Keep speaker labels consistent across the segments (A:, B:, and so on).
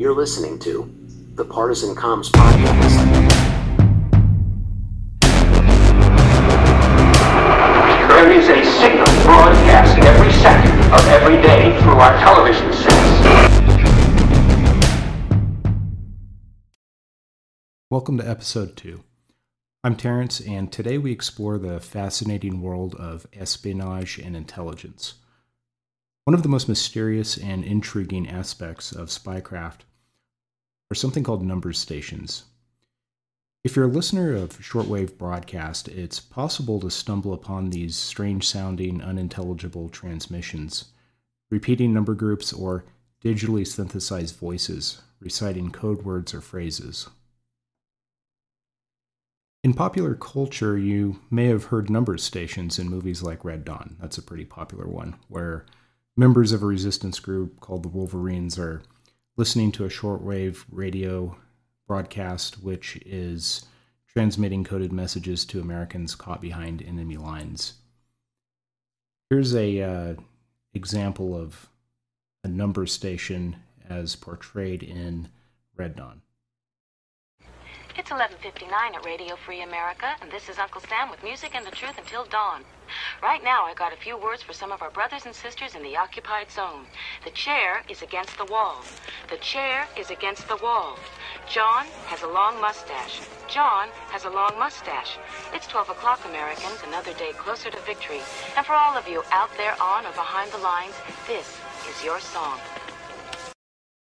A: You're listening to the Partisan Comms Podcast.
B: There is a signal broadcast every second of every day through our television sets.
C: Welcome to episode 2. I'm Terrence, and today we explore the fascinating world of espionage and intelligence. One of the most mysterious and intriguing aspects of spycraft are something called number stations. If you're a listener of shortwave broadcast, it's possible to stumble upon these strange sounding, unintelligible transmissions, repeating number groups or digitally synthesized voices reciting code words or phrases. In popular culture, you may have heard number stations in movies like Red Dawn. That's a pretty popular one, where members of a resistance group called the Wolverines are listening to a shortwave radio broadcast, which is transmitting coded messages to Americans caught behind enemy lines. Here's a uh, example of a number station as portrayed in Red Dawn.
D: It's 11:59 at Radio Free America, and this is Uncle Sam with music and the truth until dawn. Right now, I got a few words for some of our brothers and sisters in the occupied zone. The chair is against the wall. The chair is against the wall. John has a long mustache. John has a long mustache. It's 12 o'clock, Americans, another day closer to victory. And for all of you out there on or behind the lines, this is your song.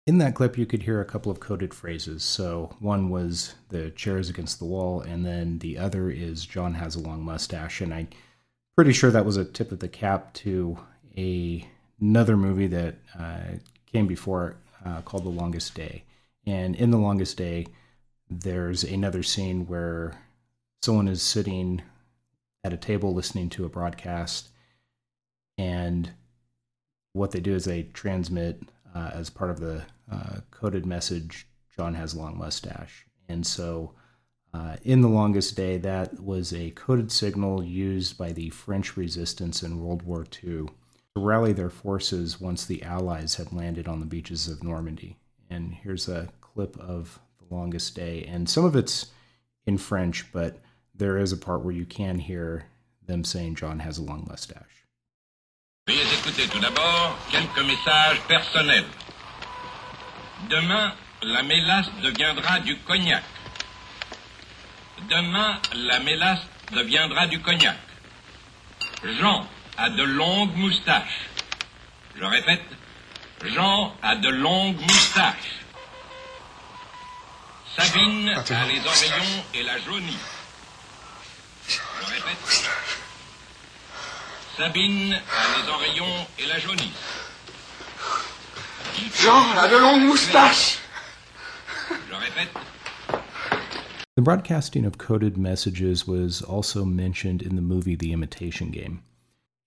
C: In that clip, you could hear a couple of coded phrases. So one was the chairs against the wall, and then the other is John has a long mustache. And I'm pretty sure that was a tip of the cap to a, another movie that uh, came before uh, called The Longest Day. And in The Longest Day, there's another scene where someone is sitting at a table listening to a broadcast, and what they do is they transmit uh, as part of the uh, coded message, John has a long mustache. And so uh, in the longest day, that was a coded signal used by the French resistance in World War II to rally their forces once the Allies had landed on the beaches of Normandy. And here's a clip of the longest day. And some of it's in French, but there is a part where you can hear them saying John has a long mustache.
E: Veuillez écouter tout d'abord quelques messages personnels. Demain, la mélasse deviendra du cognac. Demain, la mélasse deviendra du cognac. Jean a de longues moustaches. Je répète, Jean a de longues moustaches. Sabine a les oreillons et la jaunie. Je répète, Sabine a les oreillons et la jaunisse.
F: Jean a de longues moustaches.
E: Je répète,
C: The broadcasting of coded messages was also mentioned in the movie The Imitation Game.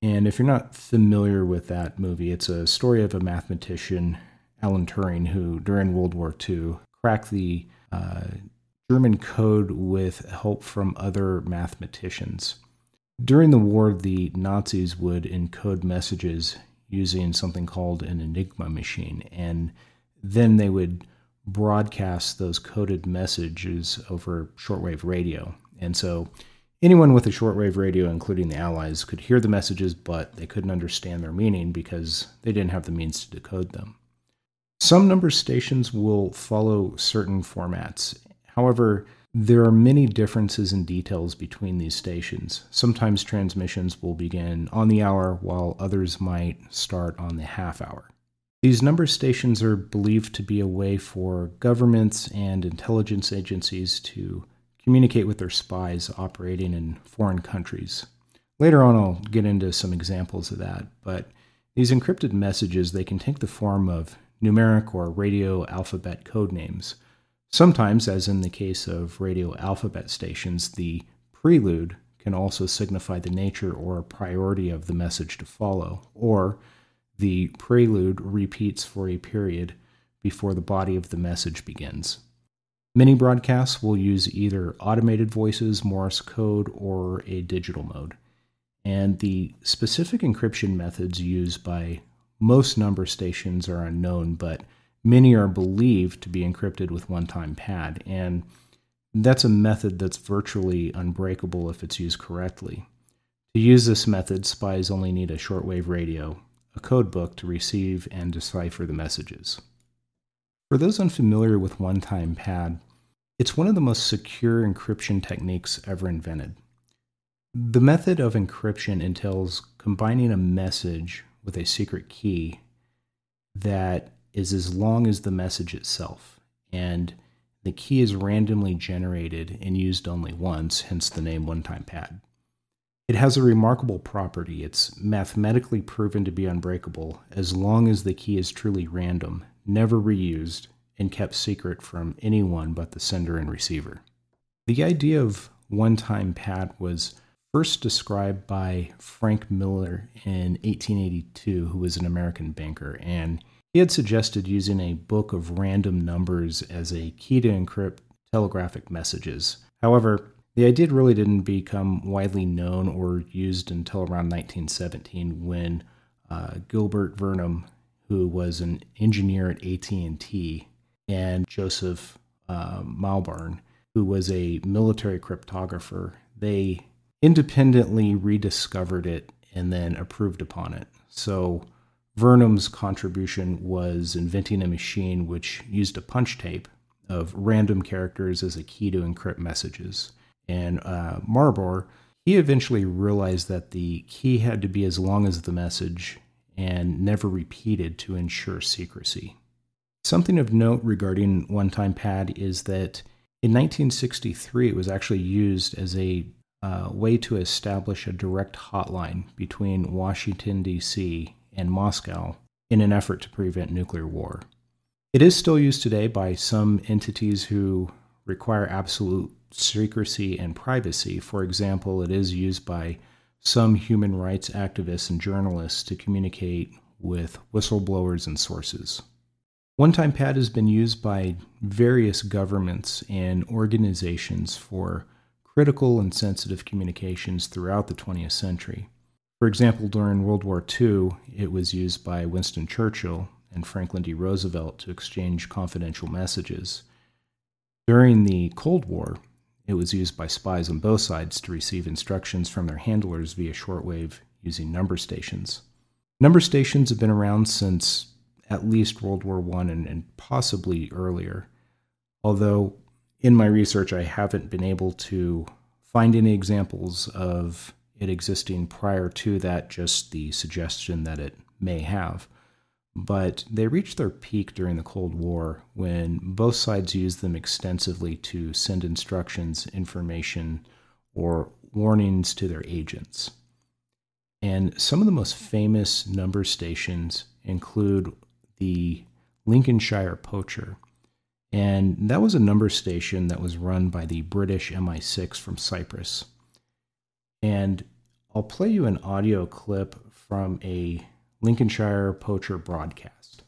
C: And if you're not familiar with that movie, it's a story of a mathematician, Alan Turing, who during World War II cracked the uh, German code with help from other mathematicians. During the war, the Nazis would encode messages using something called an Enigma machine, and then they would broadcast those coded messages over shortwave radio. And so anyone with a shortwave radio, including the Allies, could hear the messages, but they couldn't understand their meaning because they didn't have the means to decode them. Some number stations will follow certain formats. However, there are many differences in details between these stations. Sometimes transmissions will begin on the hour, while others might start on the half hour. These number stations are believed to be a way for governments and intelligence agencies to communicate with their spies operating in foreign countries. Later on, I'll get into some examples of that, but these encrypted messages they can take the form of numeric or radio alphabet code names. Sometimes, as in the case of radio alphabet stations, the prelude can also signify the nature or priority of the message to follow, or the prelude repeats for a period before the body of the message begins. Many broadcasts will use either automated voices, Morse code, or a digital mode. And the specific encryption methods used by most number stations are unknown, but many are believed to be encrypted with one time pad. And that's a method that's virtually unbreakable if it's used correctly. To use this method, spies only need a shortwave radio, a code book to receive and decipher the messages. For those unfamiliar with one time pad, it's one of the most secure encryption techniques ever invented. The method of encryption entails combining a message with a secret key that is as long as the message itself, and the key is randomly generated and used only once, hence the name one time pad. It has a remarkable property. It's mathematically proven to be unbreakable as long as the key is truly random, never reused, and kept secret from anyone but the sender and receiver. The idea of one time pad was first described by Frank Miller in 1882, who was an American banker, and he had suggested using a book of random numbers as a key to encrypt telegraphic messages. However, the idea really didn't become widely known or used until around 1917 when uh, Gilbert Vernam, who was an engineer at AT&T, and Joseph uh, who was a military cryptographer, they independently rediscovered it and then approved upon it. So Vernam's contribution was inventing a machine which used a punch tape of random characters as a key to encrypt messages and uh, Marbar, he eventually realized that the key had to be as long as the message and never repeated to ensure secrecy. Something of note regarding one time pad is that in 1963 it was actually used as a uh, way to establish a direct hotline between Washington, D.C. and Moscow in an effort to prevent nuclear war. It is still used today by some entities who require absolute secrecy and privacy. For example, it is used by some human rights activists and journalists to communicate with whistleblowers and sources. One Time Pad has been used by various governments and organizations for critical and sensitive communications throughout the 20th century. For example, during World War II, it was used by Winston Churchill and Franklin D. Roosevelt to exchange confidential messages. During the Cold War, it was used by spies on both sides to receive instructions from their handlers via shortwave using number stations. Number stations have been around since at least World War I and, and possibly earlier, although in my research I haven't been able to find any examples of it existing prior to that, just the suggestion that it may have but they reached their peak during the Cold War when both sides used them extensively to send instructions, information, or warnings to their agents. And some of the most famous number stations include the Lincolnshire Poacher. And that was a number station that was run by the British MI6 from Cyprus. And I'll play you an audio clip from a Lincolnshire Poacher broadcast.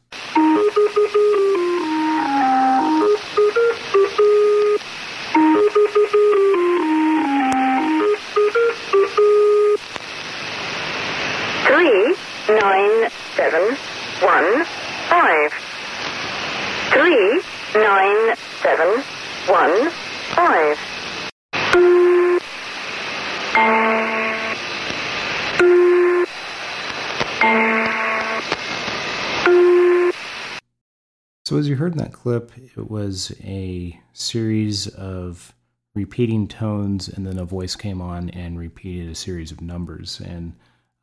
C: Heard in that clip, it was a series of repeating tones, and then a voice came on and repeated a series of numbers. And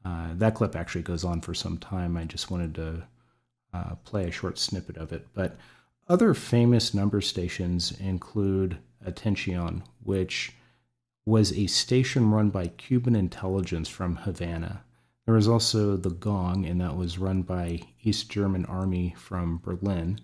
C: uh, that clip actually goes on for some time. I just wanted to uh, play a short snippet of it. But other famous number stations include Atención, which was a station run by Cuban intelligence from Havana. There was also the Gong, and that was run by East German Army from Berlin.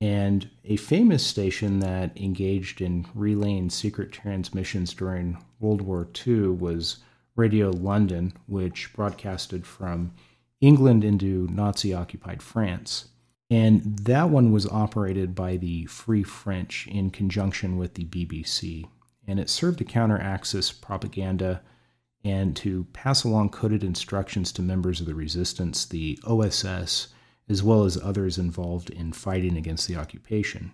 C: And a famous station that engaged in relaying secret transmissions during World War II was Radio London, which broadcasted from England into Nazi occupied France. And that one was operated by the Free French in conjunction with the BBC. And it served to counter Axis propaganda and to pass along coded instructions to members of the resistance, the OSS, as well as others involved in fighting against the occupation.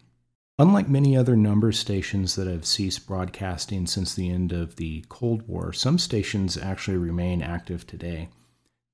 C: Unlike many other number stations that have ceased broadcasting since the end of the Cold War, some stations actually remain active today,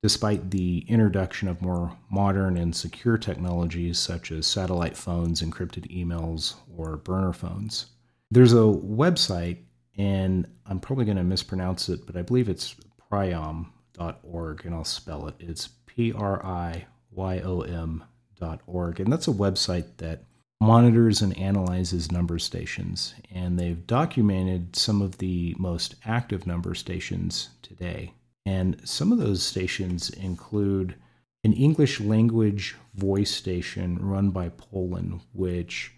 C: despite the introduction of more modern and secure technologies such as satellite phones, encrypted emails, or burner phones. There's a website, and I'm probably going to mispronounce it, but I believe it's priyom.org, and I'll spell it. It's P R I Y O M.org, and that's a website that monitors and analyzes number stations, and they've documented some of the most active number stations today. And some of those stations include an English language voice station run by Poland, which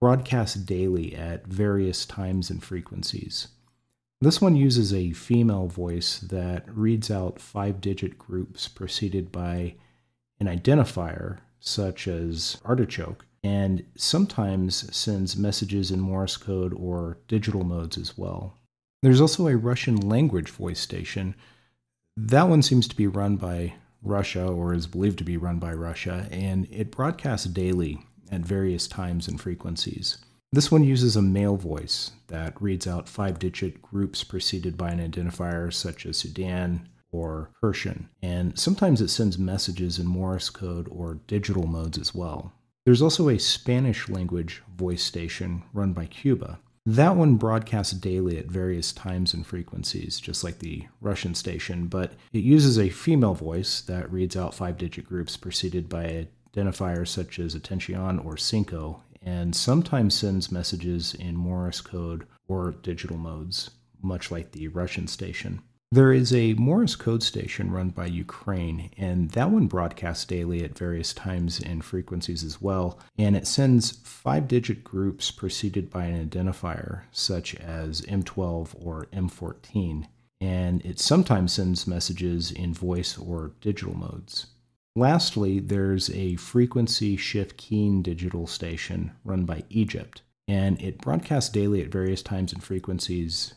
C: broadcasts daily at various times and frequencies. This one uses a female voice that reads out five digit groups preceded by an identifier, such as artichoke, and sometimes sends messages in Morse code or digital modes as well. There's also a Russian language voice station. That one seems to be run by Russia or is believed to be run by Russia, and it broadcasts daily at various times and frequencies. This one uses a male voice that reads out five digit groups preceded by an identifier such as Sudan or Persian, and sometimes it sends messages in Morse code or digital modes as well. There's also a Spanish language voice station run by Cuba. That one broadcasts daily at various times and frequencies, just like the Russian station, but it uses a female voice that reads out five digit groups preceded by identifiers such as attention or cinco, and sometimes sends messages in Morse code or digital modes, much like the Russian station. There is a Morse code station run by Ukraine, and that one broadcasts daily at various times and frequencies as well. And it sends five digit groups preceded by an identifier, such as M12 or M14. And it sometimes sends messages in voice or digital modes. Lastly, there's a frequency shift keying digital station run by Egypt, and it broadcasts daily at various times and frequencies.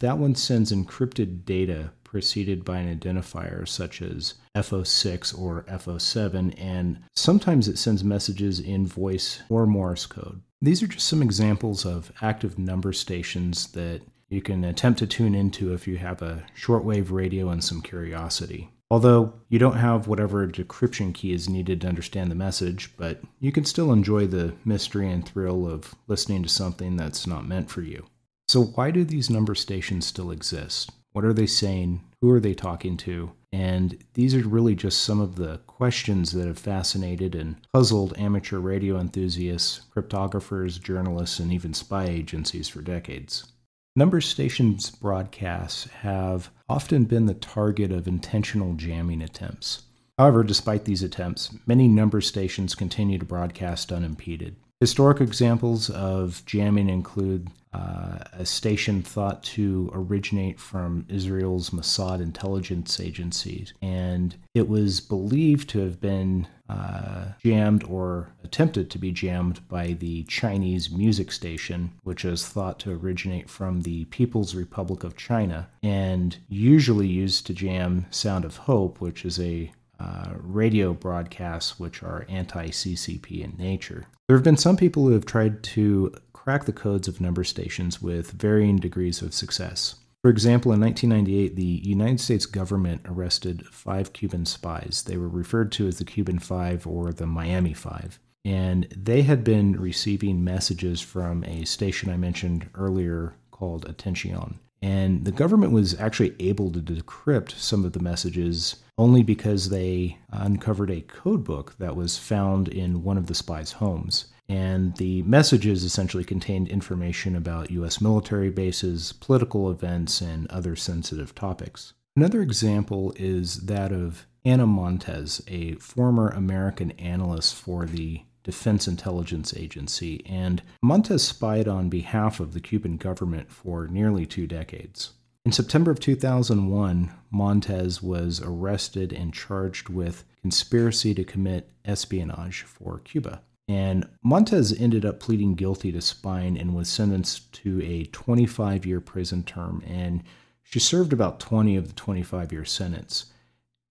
C: That one sends encrypted data preceded by an identifier such as FO6 or FO7, and sometimes it sends messages in voice or Morse code. These are just some examples of active number stations that you can attempt to tune into if you have a shortwave radio and some curiosity. Although you don't have whatever decryption key is needed to understand the message, but you can still enjoy the mystery and thrill of listening to something that's not meant for you. So, why do these number stations still exist? What are they saying? Who are they talking to? And these are really just some of the questions that have fascinated and puzzled amateur radio enthusiasts, cryptographers, journalists, and even spy agencies for decades. Number stations broadcasts have often been the target of intentional jamming attempts. However, despite these attempts, many number stations continue to broadcast unimpeded. Historic examples of jamming include uh, a station thought to originate from Israel's Mossad intelligence agency, and it was believed to have been uh, jammed or attempted to be jammed by the Chinese music station, which is thought to originate from the People's Republic of China and usually used to jam Sound of Hope, which is a uh, radio broadcasts which are anti CCP in nature. There have been some people who have tried to crack the codes of number stations with varying degrees of success. For example, in 1998, the United States government arrested five Cuban spies. They were referred to as the Cuban Five or the Miami Five. And they had been receiving messages from a station I mentioned earlier called Attention. And the government was actually able to decrypt some of the messages only because they uncovered a code book that was found in one of the spies' homes. And the messages essentially contained information about U.S. military bases, political events, and other sensitive topics. Another example is that of Ana Montes, a former American analyst for the Defense Intelligence Agency, and Montes spied on behalf of the Cuban government for nearly two decades. In September of 2001, Montes was arrested and charged with conspiracy to commit espionage for Cuba. And Montes ended up pleading guilty to spying and was sentenced to a 25 year prison term, and she served about 20 of the 25 year sentence.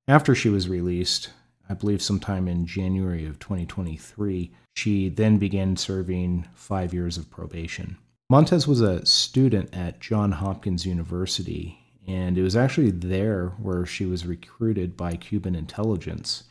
C: After she was released, I believe sometime in January of 2023. She then began serving five years of probation. Montes was a student at Johns Hopkins University, and it was actually there where she was recruited by Cuban intelligence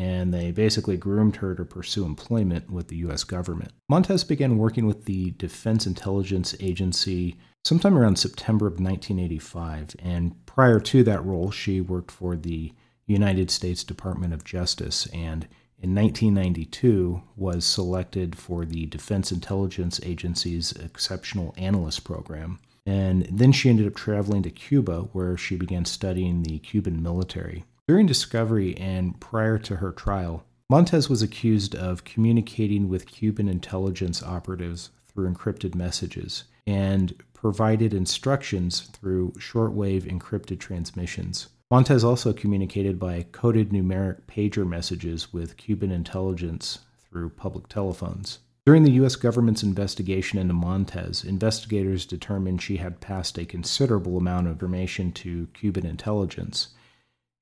C: and they basically groomed her to pursue employment with the US government. Montes began working with the Defense Intelligence Agency sometime around September of 1985, and prior to that role, she worked for the United States Department of Justice and in 1992 was selected for the Defense Intelligence Agency's Exceptional Analyst Program. And then she ended up traveling to Cuba, where she began studying the Cuban military. During discovery and prior to her trial, Montes was accused of communicating with Cuban intelligence operatives through encrypted messages and provided instructions through shortwave encrypted transmissions. Montes also communicated by coded numeric pager messages with Cuban intelligence through public telephones. During the U.S. government's investigation into Montes, investigators determined she had passed a considerable amount of information to Cuban intelligence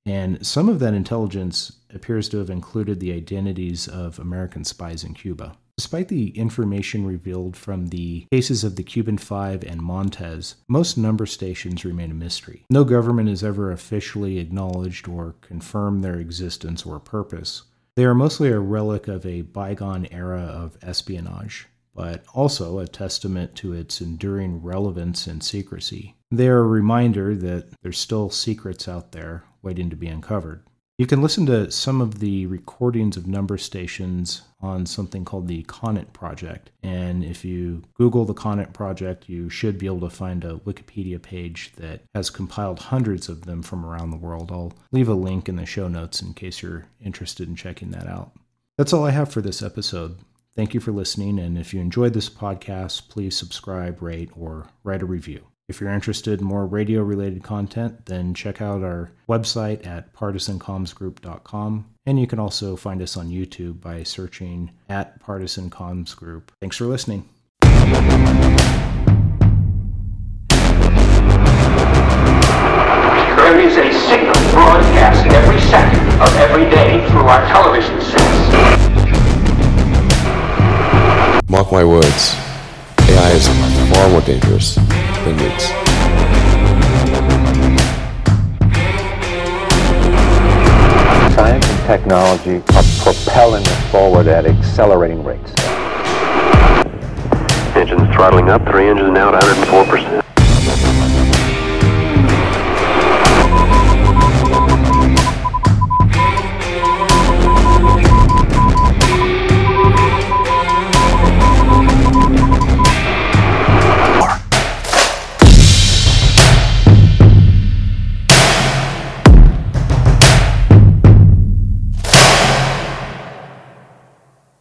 C: and some of that intelligence appears to have included the identities of American spies in Cuba. Despite the information revealed from the cases of the Cuban Five and Montes, most number stations remain a mystery. No government has ever officially acknowledged or confirmed their existence or purpose. They are mostly a relic of a bygone era of espionage, but also a testament to its enduring relevance and secrecy. They are a reminder that there's still secrets out there waiting to be uncovered. You can listen to some of the recordings of number stations on something called the Conet Project. And if you Google the Conet Project, you should be able to find a Wikipedia page that has compiled hundreds of them from around the world. I'll leave a link in the show notes in case you're interested in checking that out. That's all I have for this episode. Thank you for listening. And if you enjoyed this podcast, please subscribe, rate, or write a review. If you're interested in more radio related content, then check out our website at partisancommsgroup.com. And you can also find us on YouTube by searching at Partisan Comms Group. Thanks for listening.
B: There is a signal broadcast every second of every day through our television sets.
G: Mark my words, AI is far more dangerous than nukes.
H: Science and technology are propelling us forward at accelerating rates.
I: Engines throttling up, three engines now at 104%.